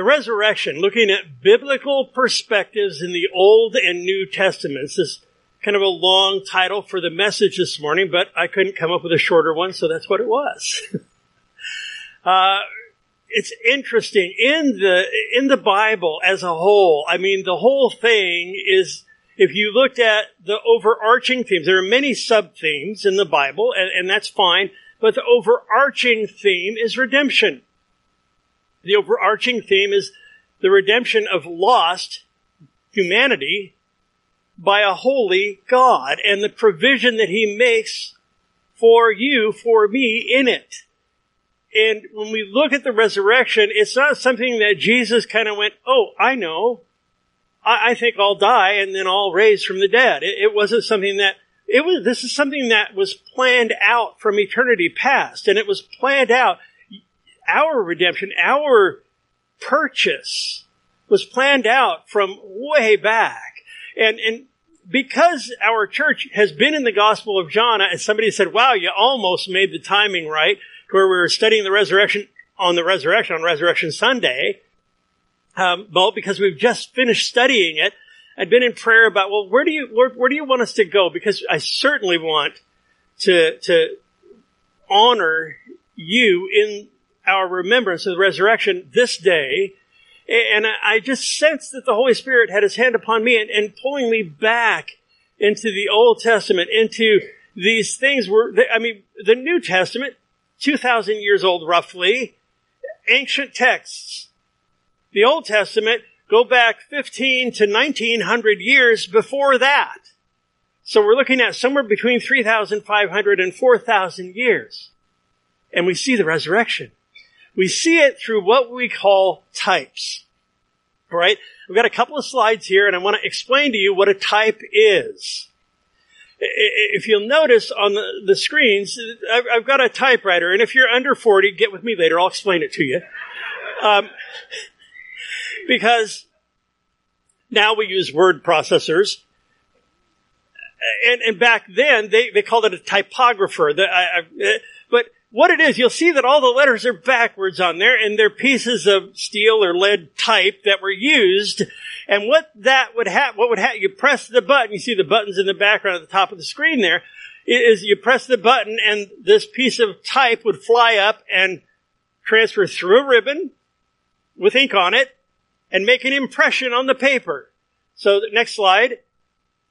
the resurrection, looking at biblical perspectives in the Old and New Testaments. Is kind of a long title for the message this morning, but I couldn't come up with a shorter one, so that's what it was. uh, it's interesting in the in the Bible as a whole. I mean, the whole thing is. If you looked at the overarching themes, there are many sub themes in the Bible, and, and that's fine. But the overarching theme is redemption. The overarching theme is the redemption of lost humanity by a holy God and the provision that he makes for you, for me in it. And when we look at the resurrection, it's not something that Jesus kind of went, oh, I know. I, I think I'll die and then I'll raise from the dead. It, it wasn't something that it was, this is something that was planned out from eternity past and it was planned out our redemption, our purchase was planned out from way back. And, and because our church has been in the Gospel of John, and somebody said, wow, you almost made the timing right, where we were studying the resurrection on the resurrection, on Resurrection Sunday. Um, well, because we've just finished studying it, I'd been in prayer about, well, where do you, where, where do you want us to go? Because I certainly want to, to honor you in our remembrance of the resurrection this day. And I just sensed that the Holy Spirit had his hand upon me and, and pulling me back into the Old Testament, into these things were, I mean, the New Testament, 2,000 years old roughly, ancient texts. The Old Testament go back 15 to 1900 years before that. So we're looking at somewhere between 3,500 and 4,000 years. And we see the resurrection. We see it through what we call types. All right? We've got a couple of slides here and I want to explain to you what a type is. If you'll notice on the, screens, I've, got a typewriter, and if you're under 40, get with me later, I'll explain it to you. Um, because now we use word processors. And, and back then, they, they called it a typographer. The, I, I, what it is, you'll see that all the letters are backwards on there and they're pieces of steel or lead type that were used. And what that would have, what would happen, you press the button, you see the buttons in the background at the top of the screen there, is you press the button and this piece of type would fly up and transfer through a ribbon with ink on it and make an impression on the paper. So next slide.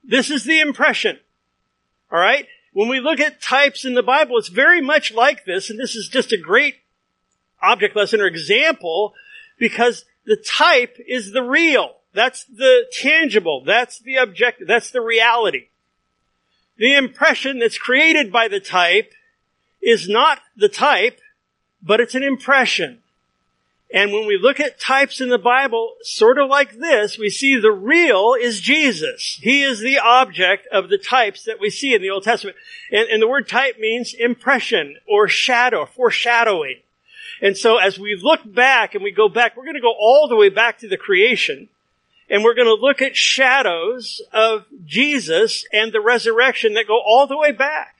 This is the impression. Alright? When we look at types in the Bible, it's very much like this, and this is just a great object lesson or example because the type is the real. That's the tangible. That's the objective. That's the reality. The impression that's created by the type is not the type, but it's an impression. And when we look at types in the Bible, sort of like this, we see the real is Jesus. He is the object of the types that we see in the Old Testament. And, and the word type means impression or shadow, foreshadowing. And so as we look back and we go back, we're going to go all the way back to the creation. And we're going to look at shadows of Jesus and the resurrection that go all the way back.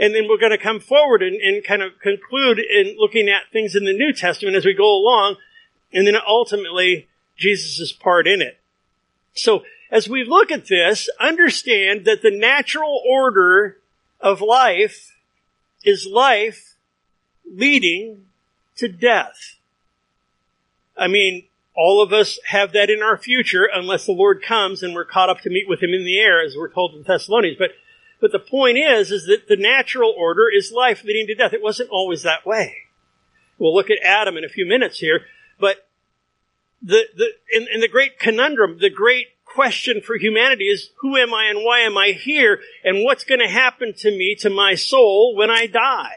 And then we're going to come forward and, and kind of conclude in looking at things in the New Testament as we go along. And then ultimately, Jesus' part in it. So as we look at this, understand that the natural order of life is life leading to death. I mean, all of us have that in our future unless the Lord comes and we're caught up to meet with Him in the air, as we're told in Thessalonians. But but the point is, is that the natural order is life leading to death. It wasn't always that way. We'll look at Adam in a few minutes here, but the, the, in, the great conundrum, the great question for humanity is, who am I and why am I here? And what's going to happen to me, to my soul, when I die?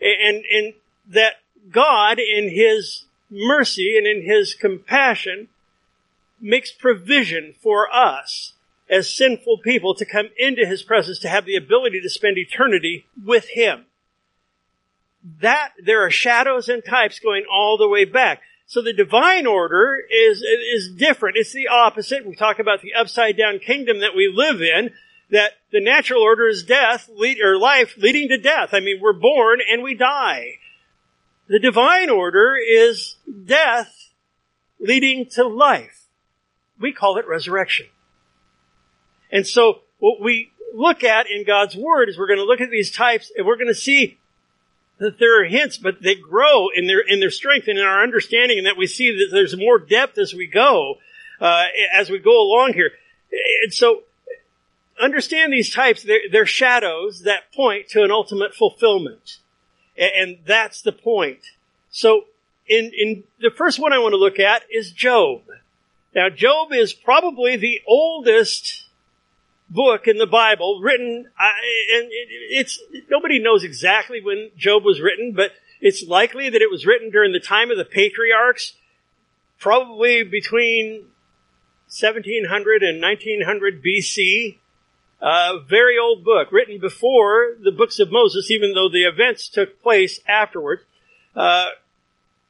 And, and that God, in His mercy and in His compassion, makes provision for us as sinful people to come into His presence to have the ability to spend eternity with Him. That, there are shadows and types going all the way back. So the divine order is, is different. It's the opposite. We talk about the upside down kingdom that we live in, that the natural order is death, lead, or life leading to death. I mean, we're born and we die. The divine order is death leading to life. We call it resurrection. And so what we look at in God's Word is we're going to look at these types and we're going to see that there are hints, but they grow in their, in their strength and in our understanding and that we see that there's more depth as we go, uh, as we go along here. And so understand these types, they're, they're shadows that point to an ultimate fulfillment. And, and that's the point. So in, in the first one I want to look at is Job. Now Job is probably the oldest book in the Bible written, and it's, nobody knows exactly when Job was written, but it's likely that it was written during the time of the patriarchs, probably between 1700 and 1900 BC. A very old book, written before the books of Moses, even though the events took place afterwards. Uh,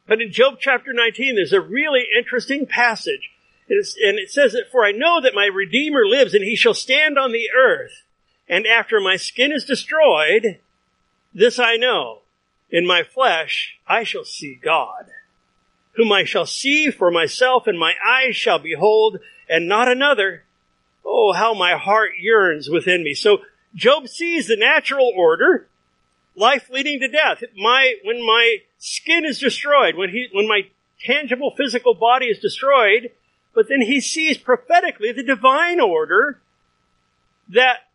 but in Job chapter 19, there's a really interesting passage and it says that, for I know that my Redeemer lives and he shall stand on the earth. And after my skin is destroyed, this I know, in my flesh I shall see God, whom I shall see for myself and my eyes shall behold and not another. Oh, how my heart yearns within me. So Job sees the natural order, life leading to death. My, when my skin is destroyed, when he, when my tangible physical body is destroyed, but then he sees prophetically the divine order that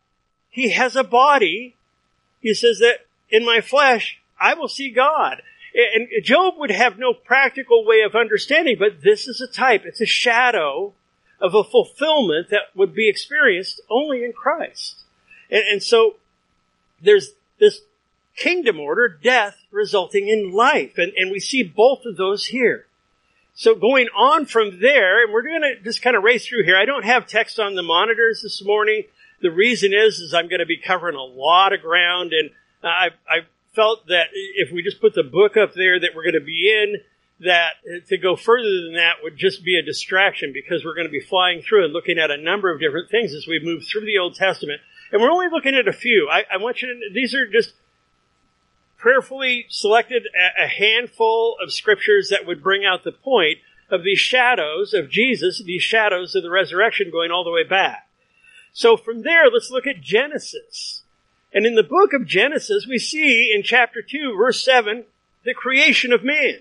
he has a body. He says that in my flesh, I will see God. And Job would have no practical way of understanding, but this is a type. It's a shadow of a fulfillment that would be experienced only in Christ. And, and so there's this kingdom order, death resulting in life. And, and we see both of those here. So going on from there, and we're going to just kind of race through here. I don't have text on the monitors this morning. The reason is, is I'm going to be covering a lot of ground, and I, I felt that if we just put the book up there that we're going to be in, that to go further than that would just be a distraction because we're going to be flying through and looking at a number of different things as we move through the Old Testament. And we're only looking at a few. I, I want you to, these are just prayerfully selected a handful of scriptures that would bring out the point of these shadows of Jesus, these shadows of the resurrection going all the way back. So from there, let's look at Genesis. And in the book of Genesis, we see in chapter 2, verse 7, the creation of man.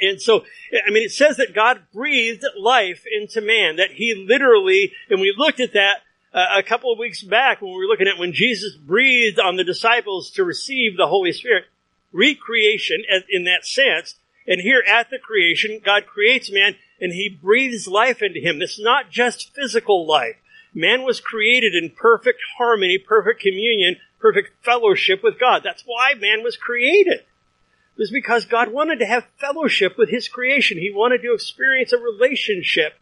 And so, I mean, it says that God breathed life into man, that he literally, and we looked at that uh, a couple of weeks back when we were looking at when Jesus breathed on the disciples to receive the Holy Spirit, recreation in that sense. And here at the creation, God creates man and he breathes life into him. It's not just physical life. Man was created in perfect harmony, perfect communion, perfect fellowship with God. That's why man was created. It was because God wanted to have fellowship with his creation. He wanted to experience a relationship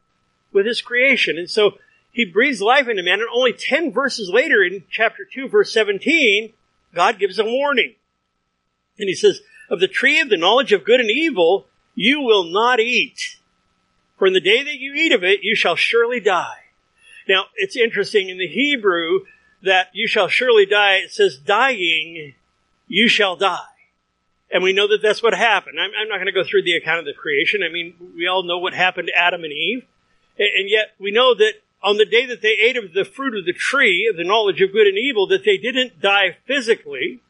with his creation. And so he breathes life into man, and only 10 verses later in chapter 2, verse 17, God gives a warning. And he says, Of the tree of the knowledge of good and evil, you will not eat. For in the day that you eat of it, you shall surely die. Now, it's interesting in the Hebrew that you shall surely die, it says dying, you shall die. And we know that that's what happened. I'm, I'm not going to go through the account of the creation. I mean, we all know what happened to Adam and Eve. And yet we know that on the day that they ate of the fruit of the tree of the knowledge of good and evil that they didn't die physically.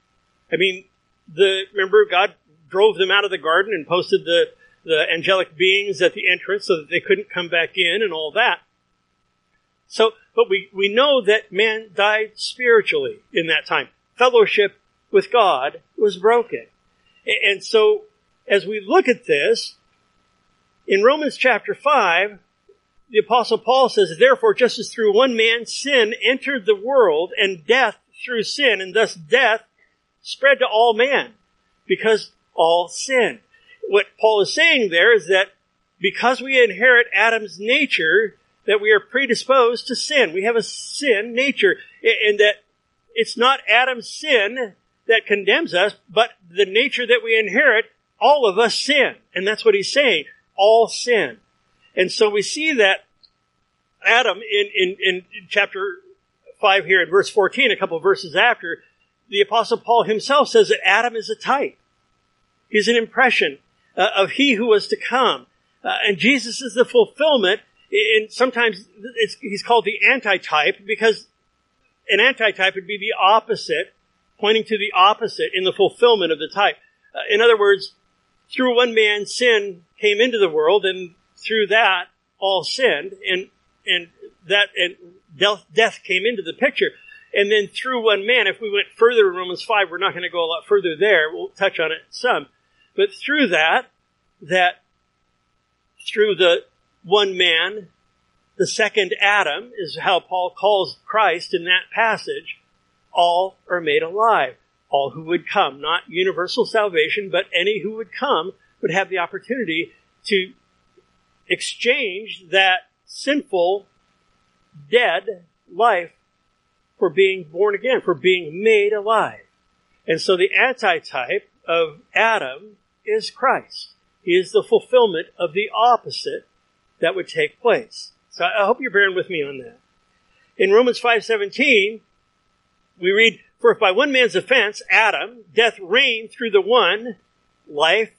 I mean, the, remember God drove them out of the garden and posted the, the angelic beings at the entrance so that they couldn't come back in and all that. So, but we, we know that man died spiritually in that time. Fellowship with God was broken. And so, as we look at this, in Romans chapter 5, the apostle Paul says, therefore, just as through one man sin entered the world and death through sin, and thus death spread to all men because all sin. What Paul is saying there is that because we inherit Adam's nature, that we are predisposed to sin. We have a sin nature, and that it's not Adam's sin that condemns us, but the nature that we inherit, all of us sin. And that's what he's saying. All sin. And so we see that Adam in, in, in chapter 5 here in verse 14, a couple verses after, the apostle Paul himself says that Adam is a type. He's an impression uh, of he who was to come. Uh, and Jesus is the fulfillment. And sometimes he's called the antitype because an antitype would be the opposite, pointing to the opposite in the fulfillment of the type. Uh, in other words, through one man, sin came into the world, and through that, all sinned, and and that and death, death came into the picture. And then through one man, if we went further in Romans 5, we're not going to go a lot further there. We'll touch on it some. But through that, that through the one man, the second Adam is how Paul calls Christ in that passage, all are made alive. All who would come, not universal salvation, but any who would come would have the opportunity to exchange that sinful, dead life for being born again, for being made alive. And so the antitype of Adam is Christ. He is the fulfillment of the opposite that would take place. So I hope you're bearing with me on that. In Romans 5:17, we read, "For if by one man's offense, Adam, death reigned through the one, life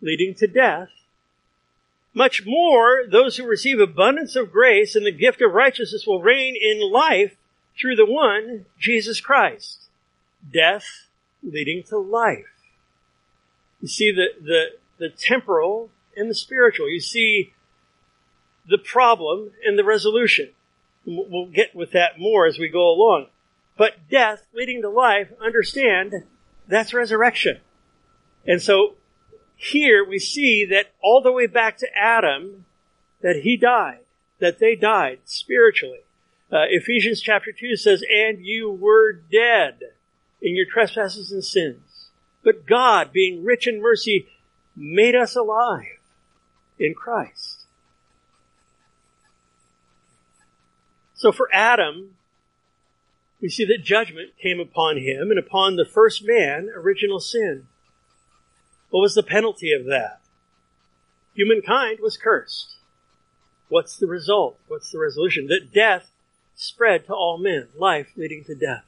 leading to death, much more those who receive abundance of grace and the gift of righteousness will reign in life through the one, Jesus Christ. Death leading to life. You see the, the, the temporal and the spiritual. You see the problem and the resolution. We'll get with that more as we go along. But death leading to life, understand, that's resurrection. And so here we see that all the way back to Adam, that he died, that they died spiritually. Uh, Ephesians chapter 2 says, And you were dead in your trespasses and sins. But God, being rich in mercy, made us alive in Christ. So for Adam, we see that judgment came upon him and upon the first man, original sin. What was the penalty of that? Humankind was cursed. What's the result? What's the resolution? That death spread to all men, life leading to death.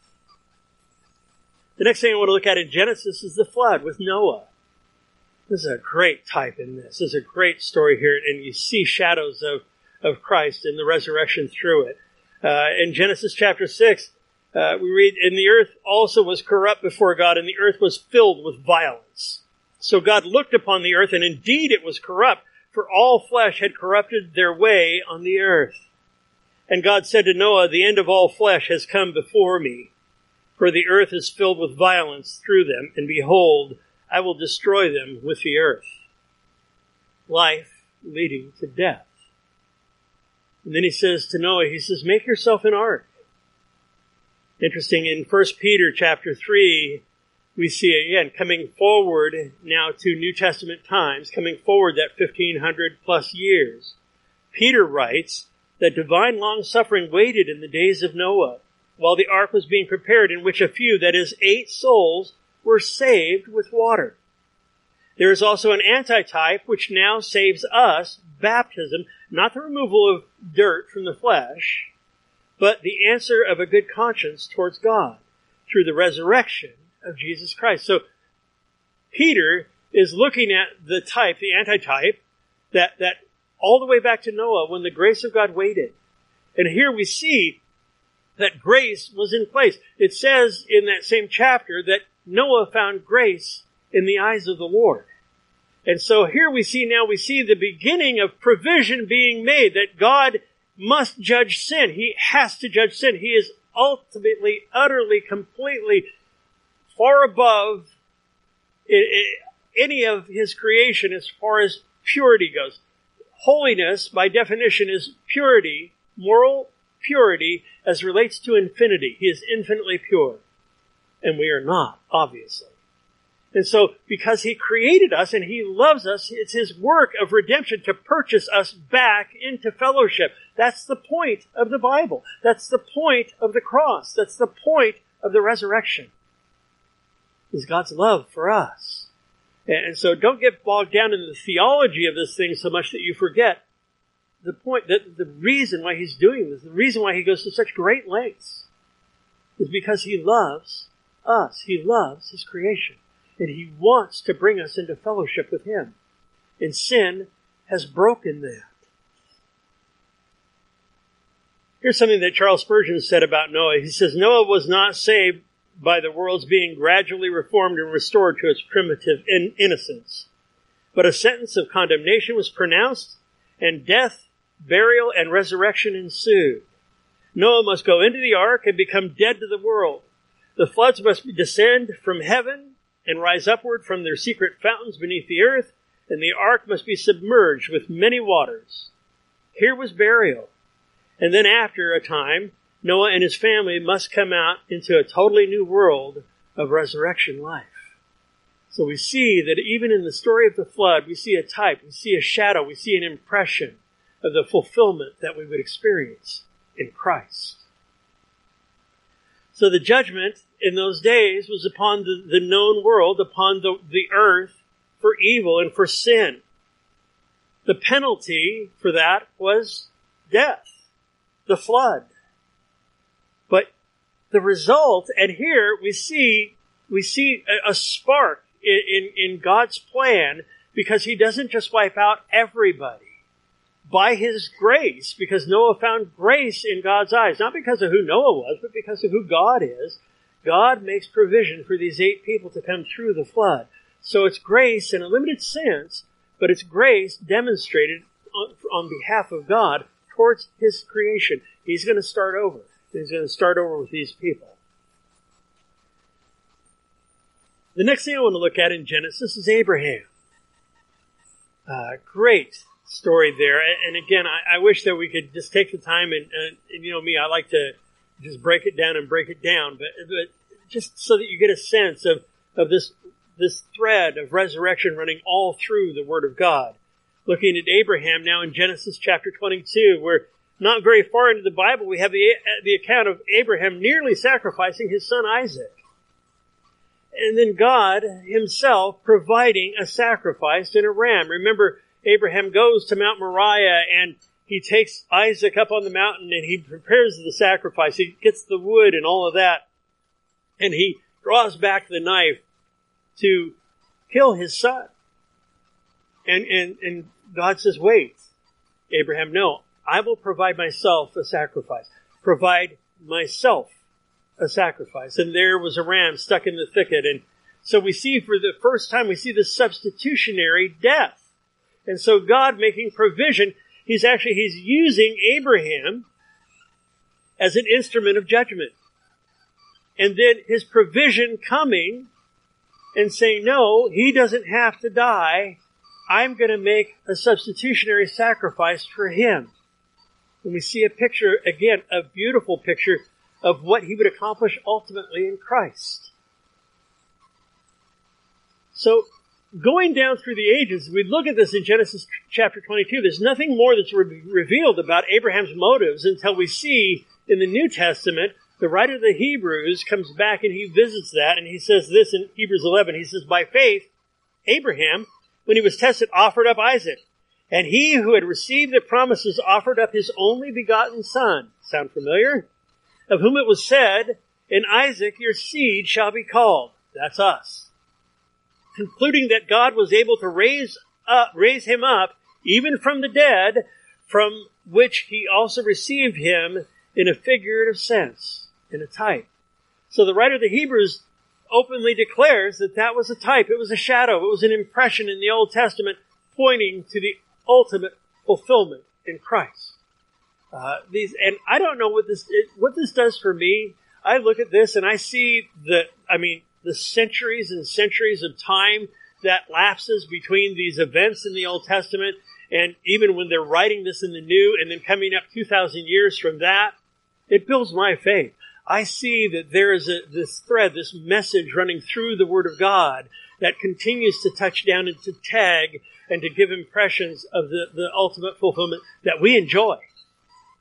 The next thing I want to look at in Genesis is the flood with Noah. This is a great type in this. This is a great story here, and you see shadows of, of Christ and the resurrection through it. Uh, in Genesis chapter 6, uh, we read, And the earth also was corrupt before God, and the earth was filled with violence. So God looked upon the earth, and indeed it was corrupt, for all flesh had corrupted their way on the earth. And God said to Noah, The end of all flesh has come before me, for the earth is filled with violence through them, and behold, I will destroy them with the earth. Life leading to death. And then he says to Noah, he says, make yourself an ark. Interesting, in 1 Peter chapter 3, we see again coming forward now to New Testament times, coming forward that 1500 plus years. Peter writes that divine long suffering waited in the days of Noah while the ark was being prepared in which a few, that is eight souls, were saved with water. There is also an antitype which now saves us, baptism, not the removal of dirt from the flesh, but the answer of a good conscience towards God through the resurrection of Jesus Christ. So Peter is looking at the type, the antitype, that, that all the way back to Noah when the grace of God waited. And here we see that grace was in place. It says in that same chapter that Noah found grace in the eyes of the Lord. And so here we see now, we see the beginning of provision being made that God must judge sin. He has to judge sin. He is ultimately, utterly, completely far above any of his creation as far as purity goes. Holiness, by definition, is purity, moral purity as relates to infinity. He is infinitely pure and we are not, obviously. And so, because He created us and He loves us, it's His work of redemption to purchase us back into fellowship. That's the point of the Bible. That's the point of the cross. That's the point of the resurrection. Is God's love for us. And so don't get bogged down in the theology of this thing so much that you forget the point, that the reason why He's doing this, the reason why He goes to such great lengths is because He loves us. He loves His creation. And He wants to bring us into fellowship with Him. And sin has broken that. Here's something that Charles Spurgeon said about Noah. He says, Noah was not saved by the world's being gradually reformed and restored to its primitive in- innocence. But a sentence of condemnation was pronounced, and death, burial, and resurrection ensued. Noah must go into the ark and become dead to the world. The floods must descend from heaven and rise upward from their secret fountains beneath the earth, and the ark must be submerged with many waters. Here was burial. And then after a time, Noah and his family must come out into a totally new world of resurrection life. So we see that even in the story of the flood, we see a type, we see a shadow, we see an impression of the fulfillment that we would experience in Christ. So the judgment in those days was upon the, the known world, upon the, the earth for evil and for sin. The penalty for that was death the flood. But the result, and here we see, we see a, a spark in, in, in God's plan because he doesn't just wipe out everybody by his grace, because Noah found grace in God's eyes, not because of who Noah was, but because of who God is. God makes provision for these eight people to come through the flood. So it's grace in a limited sense, but it's grace demonstrated on, on behalf of God towards his creation. He's going to start over. He's going to start over with these people. The next thing I want to look at in Genesis is Abraham. Uh, great story there. And again, I, I, wish that we could just take the time and, and, and, you know me, I like to just break it down and break it down, but, but just so that you get a sense of, of this, this thread of resurrection running all through the Word of God looking at Abraham now in Genesis chapter 22, where not very far into the Bible we have the, the account of Abraham nearly sacrificing his son Isaac. And then God himself providing a sacrifice in a ram. Remember, Abraham goes to Mount Moriah and he takes Isaac up on the mountain and he prepares the sacrifice. He gets the wood and all of that. And he draws back the knife to kill his son. And, and, and God says, wait. Abraham, no, I will provide myself a sacrifice. Provide myself a sacrifice. And there was a ram stuck in the thicket. And so we see for the first time, we see the substitutionary death. And so God making provision, he's actually, he's using Abraham as an instrument of judgment. And then his provision coming and saying, no, he doesn't have to die. I'm going to make a substitutionary sacrifice for him. And we see a picture, again, a beautiful picture of what he would accomplish ultimately in Christ. So, going down through the ages, we look at this in Genesis chapter 22. There's nothing more that's re- revealed about Abraham's motives until we see in the New Testament, the writer of the Hebrews comes back and he visits that and he says this in Hebrews 11. He says, by faith, Abraham, when he was tested, offered up Isaac. And he who had received the promises offered up his only begotten son. Sound familiar? Of whom it was said, In Isaac your seed shall be called. That's us. Concluding that God was able to raise up, raise him up, even from the dead, from which he also received him in a figurative sense, in a type. So the writer of the Hebrews openly declares that that was a type, it was a shadow, it was an impression in the Old Testament pointing to the ultimate fulfillment in Christ. Uh, these, and I don't know what this, it, what this does for me. I look at this and I see the, I mean, the centuries and centuries of time that lapses between these events in the Old Testament and even when they're writing this in the New and then coming up 2,000 years from that, it builds my faith. I see that there is a, this thread, this message running through the Word of God that continues to touch down and to tag and to give impressions of the, the ultimate fulfillment that we enjoy.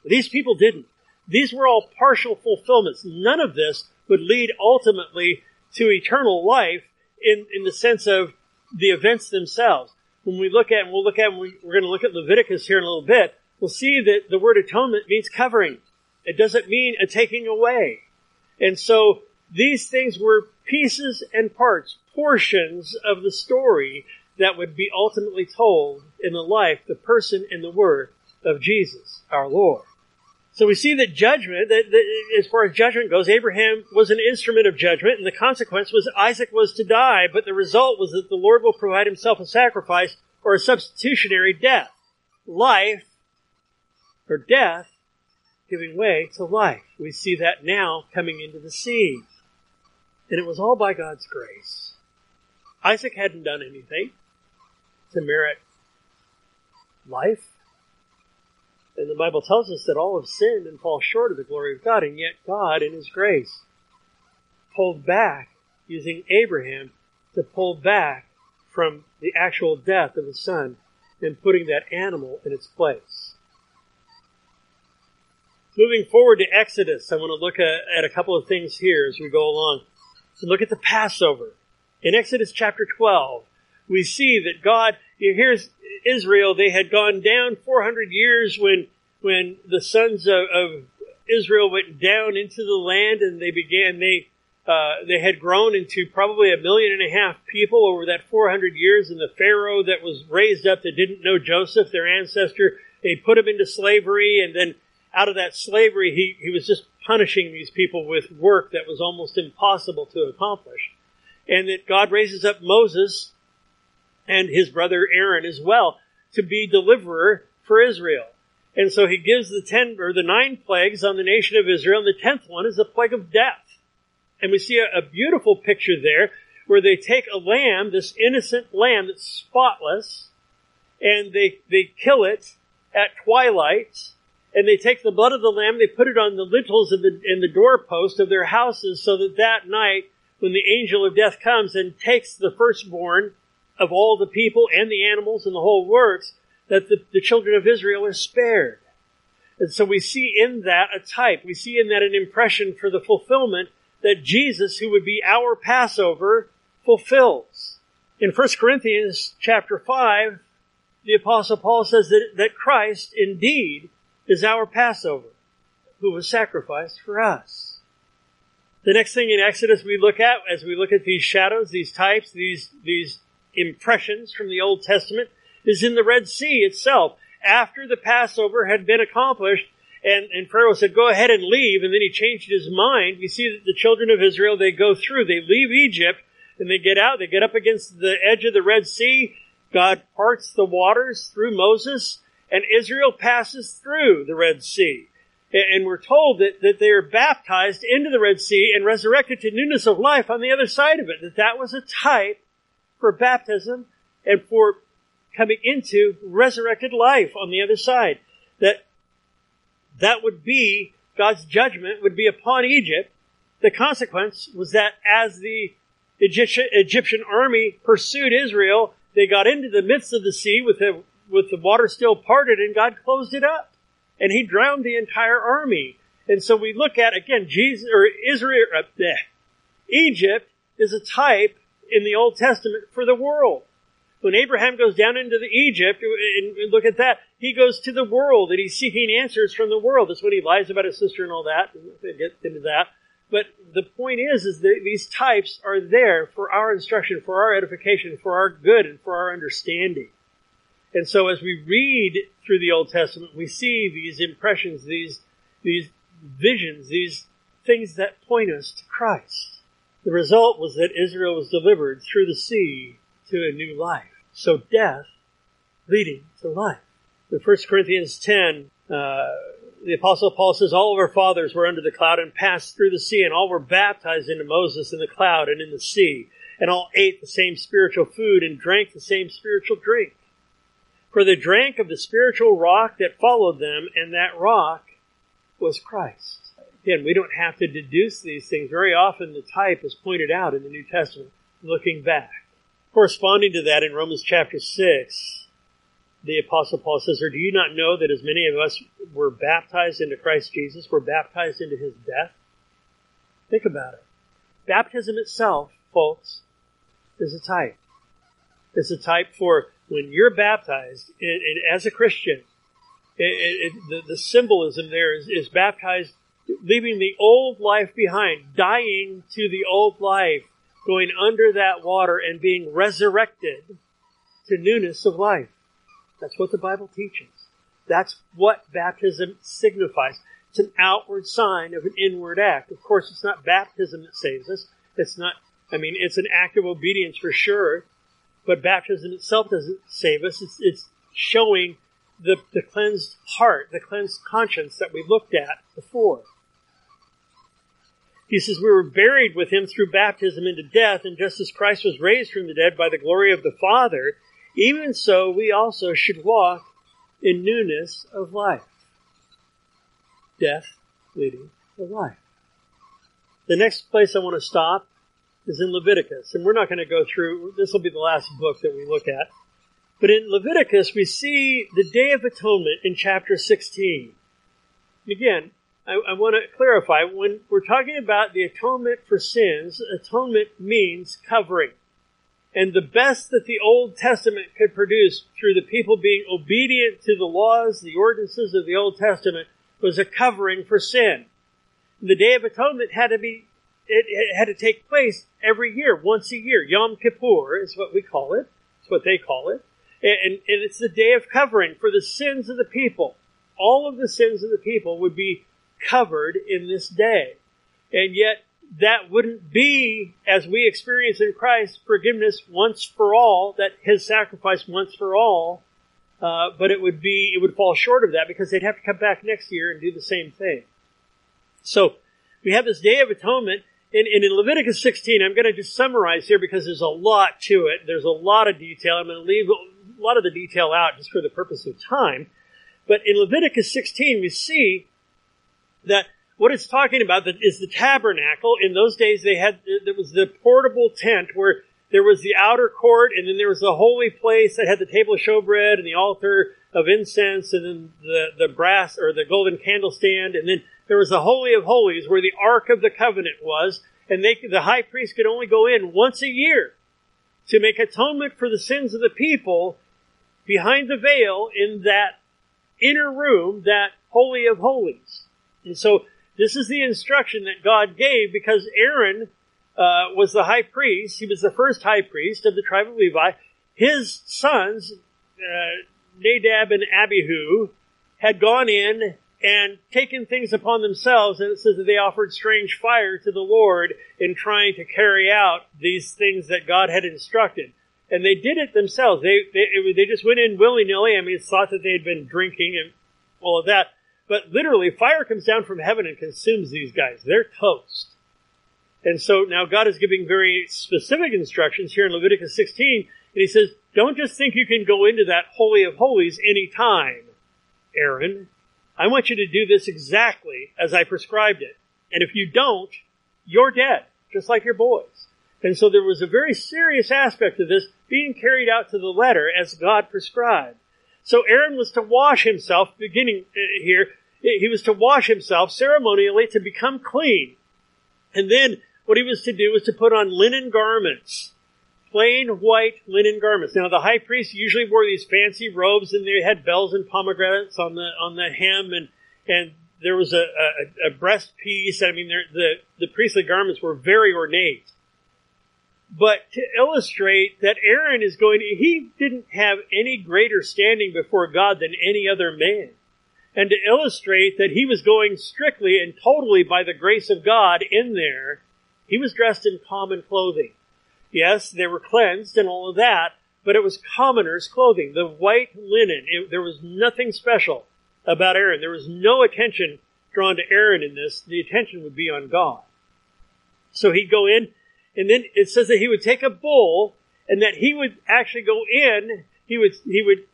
These people didn't. These were all partial fulfillments. None of this would lead ultimately to eternal life in, in the sense of the events themselves. When we look at, and we'll look at, we're going to look at Leviticus here in a little bit, we'll see that the word atonement means covering. It doesn't mean a taking away. And so these things were pieces and parts, portions of the story that would be ultimately told in the life, the person, and the word of Jesus, our Lord. So we see that judgment, that, that, as far as judgment goes, Abraham was an instrument of judgment, and the consequence was Isaac was to die, but the result was that the Lord will provide himself a sacrifice or a substitutionary death. Life, or death, giving way to life. We see that now coming into the scene. And it was all by God's grace. Isaac hadn't done anything to merit life. And the Bible tells us that all have sinned and fall short of the glory of God, and yet God, in His grace, pulled back, using Abraham to pull back from the actual death of his son and putting that animal in its place. Moving forward to Exodus, I want to look at, a couple of things here as we go along. So look at the Passover. In Exodus chapter 12, we see that God, here's Israel, they had gone down 400 years when, when the sons of, of Israel went down into the land and they began, they, uh, they had grown into probably a million and a half people over that 400 years and the Pharaoh that was raised up that didn't know Joseph, their ancestor, they put him into slavery and then out of that slavery, he, he was just punishing these people with work that was almost impossible to accomplish. And that God raises up Moses and his brother Aaron as well to be deliverer for Israel. And so he gives the ten or the nine plagues on the nation of Israel, and the tenth one is the plague of death. And we see a, a beautiful picture there where they take a lamb, this innocent lamb that's spotless, and they, they kill it at twilight, and they take the blood of the lamb, they put it on the lintels and the, and the doorpost of their houses so that that night, when the angel of death comes and takes the firstborn of all the people and the animals and the whole works, that the, the children of Israel are spared. And so we see in that a type, we see in that an impression for the fulfillment that Jesus, who would be our Passover, fulfills. In 1 Corinthians chapter 5, the apostle Paul says that, that Christ indeed is our Passover, who was sacrificed for us. The next thing in Exodus we look at, as we look at these shadows, these types, these, these impressions from the Old Testament, is in the Red Sea itself. After the Passover had been accomplished, and, and Pharaoh said, go ahead and leave, and then he changed his mind. We see that the children of Israel, they go through, they leave Egypt, and they get out, they get up against the edge of the Red Sea. God parts the waters through Moses, and Israel passes through the Red Sea. And we're told that, that they are baptized into the Red Sea and resurrected to newness of life on the other side of it. That that was a type for baptism and for coming into resurrected life on the other side. That that would be God's judgment would be upon Egypt. The consequence was that as the Egyptian, Egyptian army pursued Israel, they got into the midst of the sea with the, with the water still parted and God closed it up. And he drowned the entire army. And so we look at, again, Jesus, or Israel, uh, Egypt is a type in the Old Testament for the world. When Abraham goes down into the Egypt, and look at that, he goes to the world and he's seeking answers from the world. That's when he lies about his sister and all that. We'll get into that. But the point is, is that these types are there for our instruction, for our edification, for our good, and for our understanding. And so as we read through the Old Testament, we see these impressions, these, these visions, these things that point us to Christ. The result was that Israel was delivered through the sea to a new life. So death leading to life. In 1 Corinthians 10, uh, the apostle Paul says, all of our fathers were under the cloud and passed through the sea and all were baptized into Moses in the cloud and in the sea and all ate the same spiritual food and drank the same spiritual drink. For they drank of the spiritual rock that followed them and that rock was Christ. Again, we don't have to deduce these things. Very often the type is pointed out in the New Testament looking back. Corresponding to that in Romans chapter 6, the apostle Paul says, or do you not know that as many of us were baptized into Christ Jesus, were baptized into his death? Think about it. Baptism itself, folks, is a type. It's a type for when you're baptized, and, and as a Christian, it, it, the, the, symbolism there is, is baptized, leaving the old life behind, dying to the old life, going under that water and being resurrected to newness of life. That's what the Bible teaches. That's what baptism signifies. It's an outward sign of an inward act. Of course, it's not baptism that saves us. It's not, I mean, it's an act of obedience for sure, but baptism itself doesn't save us. It's, it's showing the, the cleansed heart, the cleansed conscience that we looked at before. He says, We were buried with him through baptism into death, and just as Christ was raised from the dead by the glory of the Father, even so we also should walk in newness of life. Death leading to life. The next place I want to stop is in Leviticus, and we're not going to go through, this will be the last book that we look at. But in Leviticus, we see the Day of Atonement in chapter 16. Again, I, I want to clarify, when we're talking about the atonement for sins, atonement means covering. And the best that the Old Testament could produce through the people being obedient to the laws, the ordinances of the Old Testament, was a covering for sin. The Day of Atonement had to be, it, it had to take place every year, once a year. Yom Kippur is what we call it. It's what they call it. And, and it's the day of covering for the sins of the people. All of the sins of the people would be covered in this day. And yet, that wouldn't be, as we experience in Christ, forgiveness once for all, that His sacrifice once for all, uh, but it would be, it would fall short of that because they'd have to come back next year and do the same thing. So, we have this Day of Atonement, and, and in Leviticus 16, I'm going to just summarize here because there's a lot to it. There's a lot of detail. I'm going to leave a lot of the detail out just for the purpose of time. But in Leviticus 16, we see that what it's talking about is the tabernacle. In those days, they had there was the portable tent where there was the outer court, and then there was the holy place that had the table of showbread and the altar of incense, and then the the brass or the golden candlestand, and then there was the holy of holies where the ark of the covenant was, and they the high priest could only go in once a year to make atonement for the sins of the people behind the veil in that inner room, that holy of holies. And so this is the instruction that God gave because Aaron uh, was the high priest. He was the first high priest of the tribe of Levi. His sons, uh, Nadab and Abihu, had gone in and taken things upon themselves, and it says that they offered strange fire to the Lord in trying to carry out these things that God had instructed. And they did it themselves. They, they, they just went in willy-nilly. I mean, it's thought that they had been drinking and all of that. But literally, fire comes down from heaven and consumes these guys. They're toast. And so now God is giving very specific instructions here in Leviticus 16, and he says, don't just think you can go into that Holy of Holies anytime, Aaron. I want you to do this exactly as I prescribed it. And if you don't, you're dead, just like your boys. And so there was a very serious aspect of this being carried out to the letter as God prescribed. So Aaron was to wash himself, beginning uh, here, he was to wash himself ceremonially to become clean. And then what he was to do was to put on linen garments. Plain white linen garments. Now the high priest usually wore these fancy robes and they had bells and pomegranates on the, on the hem and, and there was a, a, a breast piece. I mean, the, the priestly garments were very ornate. But to illustrate that Aaron is going to, he didn't have any greater standing before God than any other man. And to illustrate that he was going strictly and totally by the grace of God in there, he was dressed in common clothing. Yes, they were cleansed and all of that, but it was commoner's clothing, the white linen. It, there was nothing special about Aaron. There was no attention drawn to Aaron in this. The attention would be on God. So he'd go in and then it says that he would take a bull and that he would actually go in, he would, he would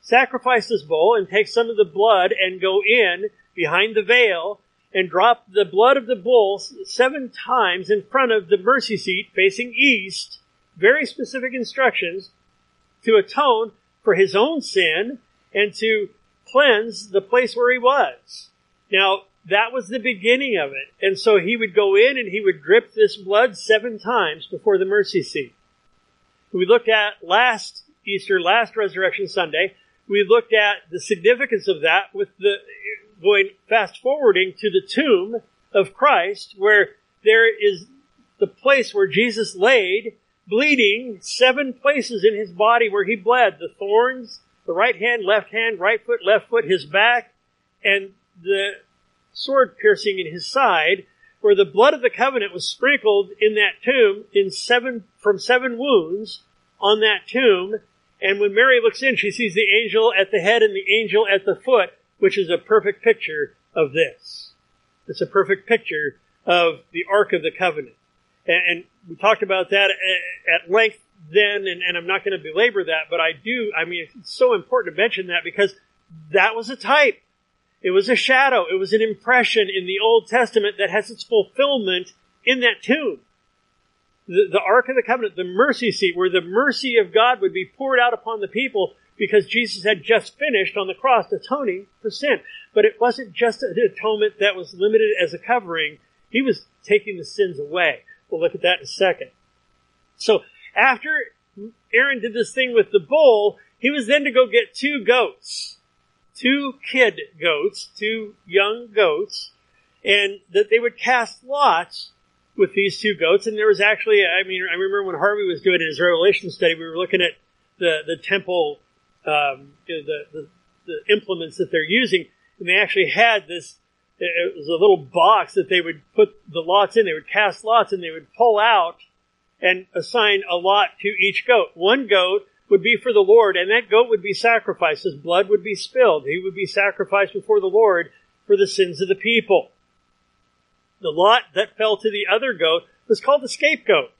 sacrifice this bull and take some of the blood and go in behind the veil and drop the blood of the bull seven times in front of the mercy seat facing east. Very specific instructions to atone for his own sin and to cleanse the place where he was. Now, that was the beginning of it. And so he would go in and he would drip this blood seven times before the mercy seat. We looked at last Easter, last Resurrection Sunday, we looked at the significance of that with the going fast forwarding to the tomb of Christ where there is the place where Jesus laid bleeding seven places in his body where he bled. The thorns, the right hand, left hand, right foot, left foot, his back, and the sword piercing in his side, where the blood of the covenant was sprinkled in that tomb in seven, from seven wounds on that tomb. And when Mary looks in, she sees the angel at the head and the angel at the foot, which is a perfect picture of this. It's a perfect picture of the Ark of the Covenant. And, we talked about that uh, at, length then, and, and I'm not going to belabor that, but I do, I mean, it's so important to mention that because that was a type. It was a shadow. It was an impression in the Old Testament that has its fulfillment in that tomb. The, the Ark of the Covenant, the mercy seat, where the mercy of God would be poured out upon the people because Jesus had just finished on the cross atoning for sin. But it wasn't just an atonement that was limited as a covering. He was taking the sins away. We'll look at that in a second. So after Aaron did this thing with the bull, he was then to go get two goats, two kid goats, two young goats, and that they would cast lots with these two goats. And there was actually, I mean, I remember when Harvey was doing his Revelation study, we were looking at the, the temple, um, the, the, the implements that they're using, and they actually had this it was a little box that they would put the lots in. They would cast lots and they would pull out and assign a lot to each goat. One goat would be for the Lord and that goat would be sacrificed. His blood would be spilled. He would be sacrificed before the Lord for the sins of the people. The lot that fell to the other goat was called the scapegoat.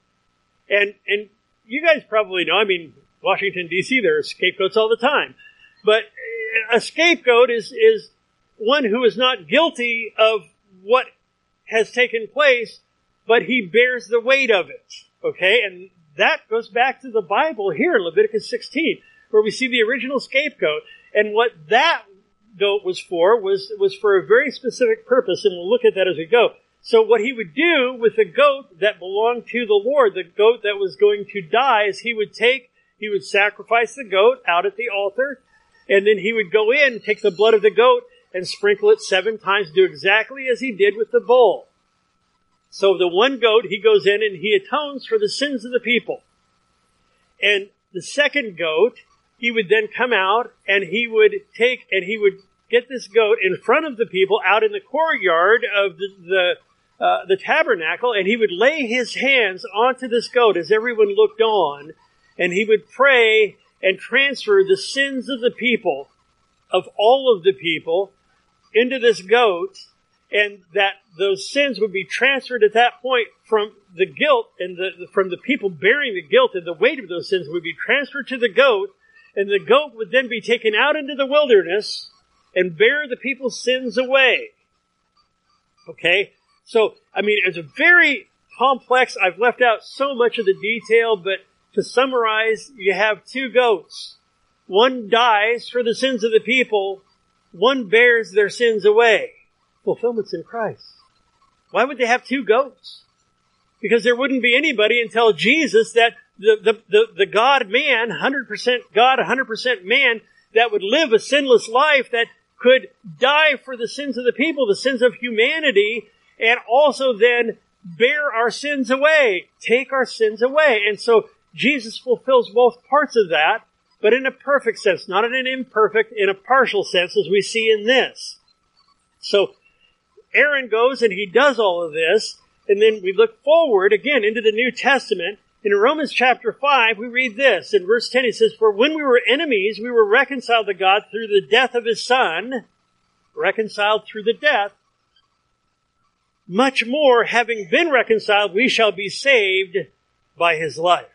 And, and you guys probably know, I mean, Washington DC, there are scapegoats all the time. But a scapegoat is, is one who is not guilty of what has taken place, but he bears the weight of it. Okay? And that goes back to the Bible here, in Leviticus 16, where we see the original scapegoat. And what that goat was for was, was for a very specific purpose, and we'll look at that as we go. So what he would do with the goat that belonged to the Lord, the goat that was going to die, is he would take, he would sacrifice the goat out at the altar, and then he would go in, take the blood of the goat, and sprinkle it seven times, do exactly as he did with the bull. So the one goat, he goes in and he atones for the sins of the people. And the second goat, he would then come out and he would take and he would get this goat in front of the people out in the courtyard of the, the, uh, the tabernacle and he would lay his hands onto this goat as everyone looked on and he would pray and transfer the sins of the people, of all of the people, into this goat and that those sins would be transferred at that point from the guilt and the, from the people bearing the guilt and the weight of those sins would be transferred to the goat and the goat would then be taken out into the wilderness and bear the people's sins away. Okay? So, I mean, it's a very complex, I've left out so much of the detail, but to summarize, you have two goats. One dies for the sins of the people, one bears their sins away. Fulfillment's in Christ. Why would they have two goats? Because there wouldn't be anybody until Jesus that the, the, the, the God man, 100% God, 100% man, that would live a sinless life that could die for the sins of the people, the sins of humanity, and also then bear our sins away, take our sins away. And so Jesus fulfills both parts of that but in a perfect sense, not in an imperfect, in a partial sense, as we see in this. So Aaron goes and he does all of this, and then we look forward again into the New Testament. In Romans chapter 5, we read this. In verse 10, he says, For when we were enemies, we were reconciled to God through the death of his son, reconciled through the death. Much more, having been reconciled, we shall be saved by his life.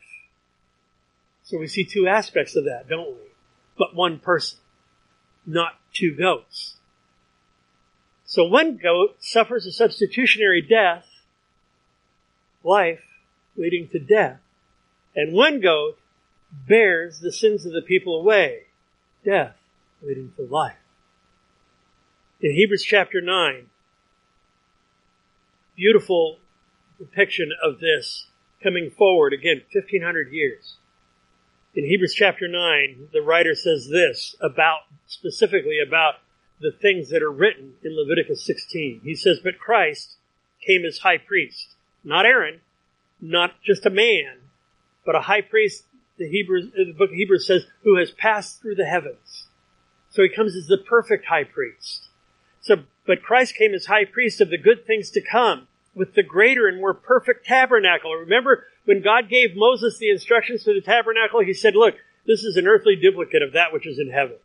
So we see two aspects of that, don't we? But one person, not two goats. So one goat suffers a substitutionary death, life leading to death, and one goat bears the sins of the people away, death leading to life. In Hebrews chapter 9, beautiful depiction of this coming forward again 1500 years in Hebrews chapter 9, the writer says this about, specifically about the things that are written in Leviticus 16. He says, But Christ came as high priest, not Aaron, not just a man, but a high priest, the Hebrews, uh, the book of Hebrews says, who has passed through the heavens. So he comes as the perfect high priest. So, but Christ came as high priest of the good things to come with the greater and more perfect tabernacle. Remember when God gave Moses the instructions for the tabernacle, he said, look, this is an earthly duplicate of that which is in heaven.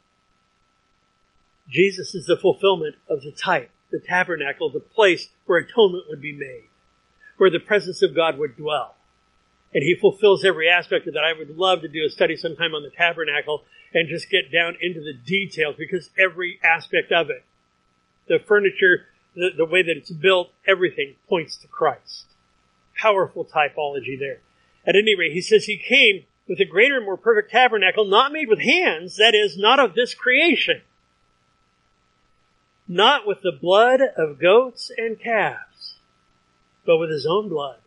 Jesus is the fulfillment of the type, the tabernacle, the place where atonement would be made, where the presence of God would dwell. And he fulfills every aspect of that. I would love to do a study sometime on the tabernacle and just get down into the details because every aspect of it, the furniture, the, the way that it's built, everything points to Christ. Powerful typology there. At any rate, he says he came with a greater and more perfect tabernacle, not made with hands, that is, not of this creation not with the blood of goats and calves, but with his own blood.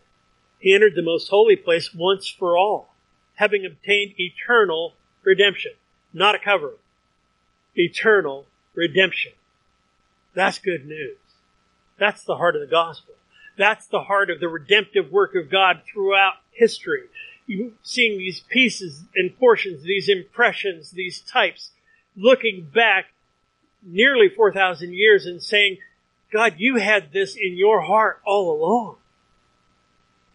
He entered the most holy place once for all, having obtained eternal redemption. Not a cover. Eternal redemption. That's good news. That's the heart of the gospel. That's the heart of the redemptive work of God throughout history. You seeing these pieces and portions, these impressions, these types, looking back nearly 4,000 years and saying, God, you had this in your heart all along.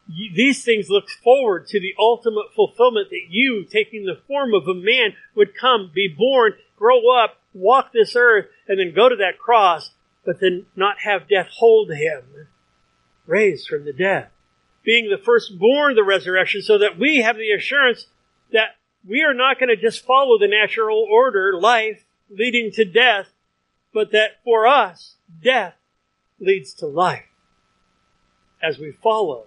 these things look forward to the ultimate fulfillment that you, taking the form of a man, would come, be born, grow up, walk this earth, and then go to that cross, but then not have death hold him, raised from the dead. Being the firstborn of the resurrection so that we have the assurance that we are not going to just follow the natural order, life, leading to death, but that for us, death leads to life as we follow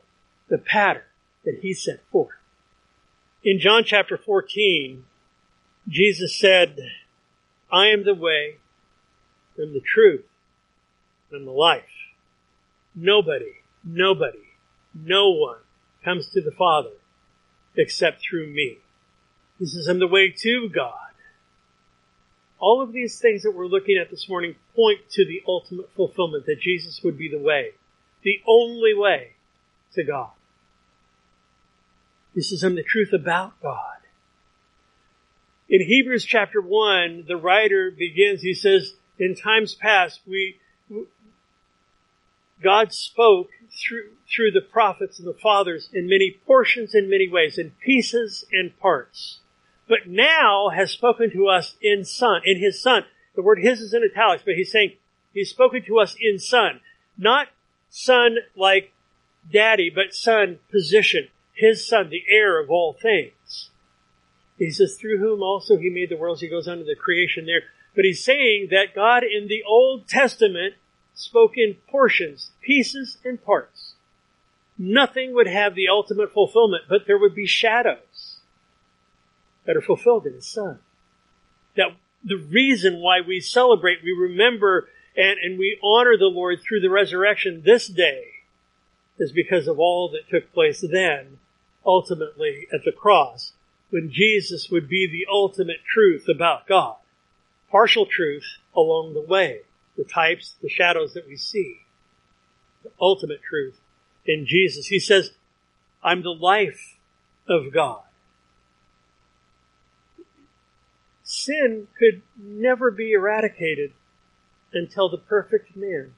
the pattern that he set forth. In John chapter 14, Jesus said, I am the way and the truth and the life. Nobody, nobody, no one comes to the Father except through me. He says, I'm the way to God. All of these things that we're looking at this morning point to the ultimate fulfillment that Jesus would be the way, the only way to God. This is on the truth about God. In Hebrews chapter 1, the writer begins, he says, in times past, we, God spoke through, through the prophets and the fathers in many portions in many ways, in pieces and parts but now has spoken to us in Son, in His Son. The word His is in italics, but He's saying He's spoken to us in Son. Not Son like Daddy, but Son position. His Son, the heir of all things. He says, through whom also He made the worlds. He goes on to the creation there. But He's saying that God in the Old Testament spoke in portions, pieces, and parts. Nothing would have the ultimate fulfillment, but there would be shadows that are fulfilled in His Son. That the reason why we celebrate, we remember and, and we honor the Lord through the resurrection this day is because of all that took place then, ultimately at the cross, when Jesus would be the ultimate truth about God. Partial truth along the way, the types, the shadows that we see. The ultimate truth in Jesus. He says, I'm the life of God. Sin could never be eradicated until the perfect man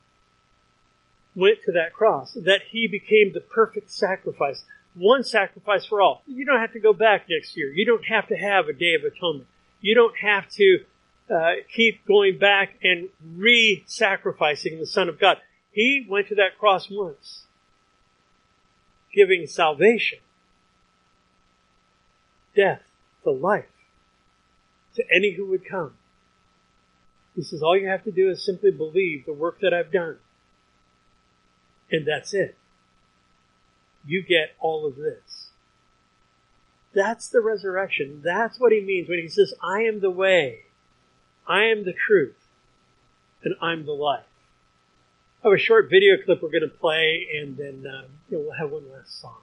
went to that cross, that he became the perfect sacrifice. One sacrifice for all. You don't have to go back next year. You don't have to have a day of atonement. You don't have to uh, keep going back and re-sacrificing the Son of God. He went to that cross once, giving salvation, death to life to any who would come. He says, all you have to do is simply believe the work that I've done. And that's it. You get all of this. That's the resurrection. That's what he means when he says, I am the way. I am the truth. And I'm the life. I have a short video clip we're going to play and then um, you know, we'll have one last song.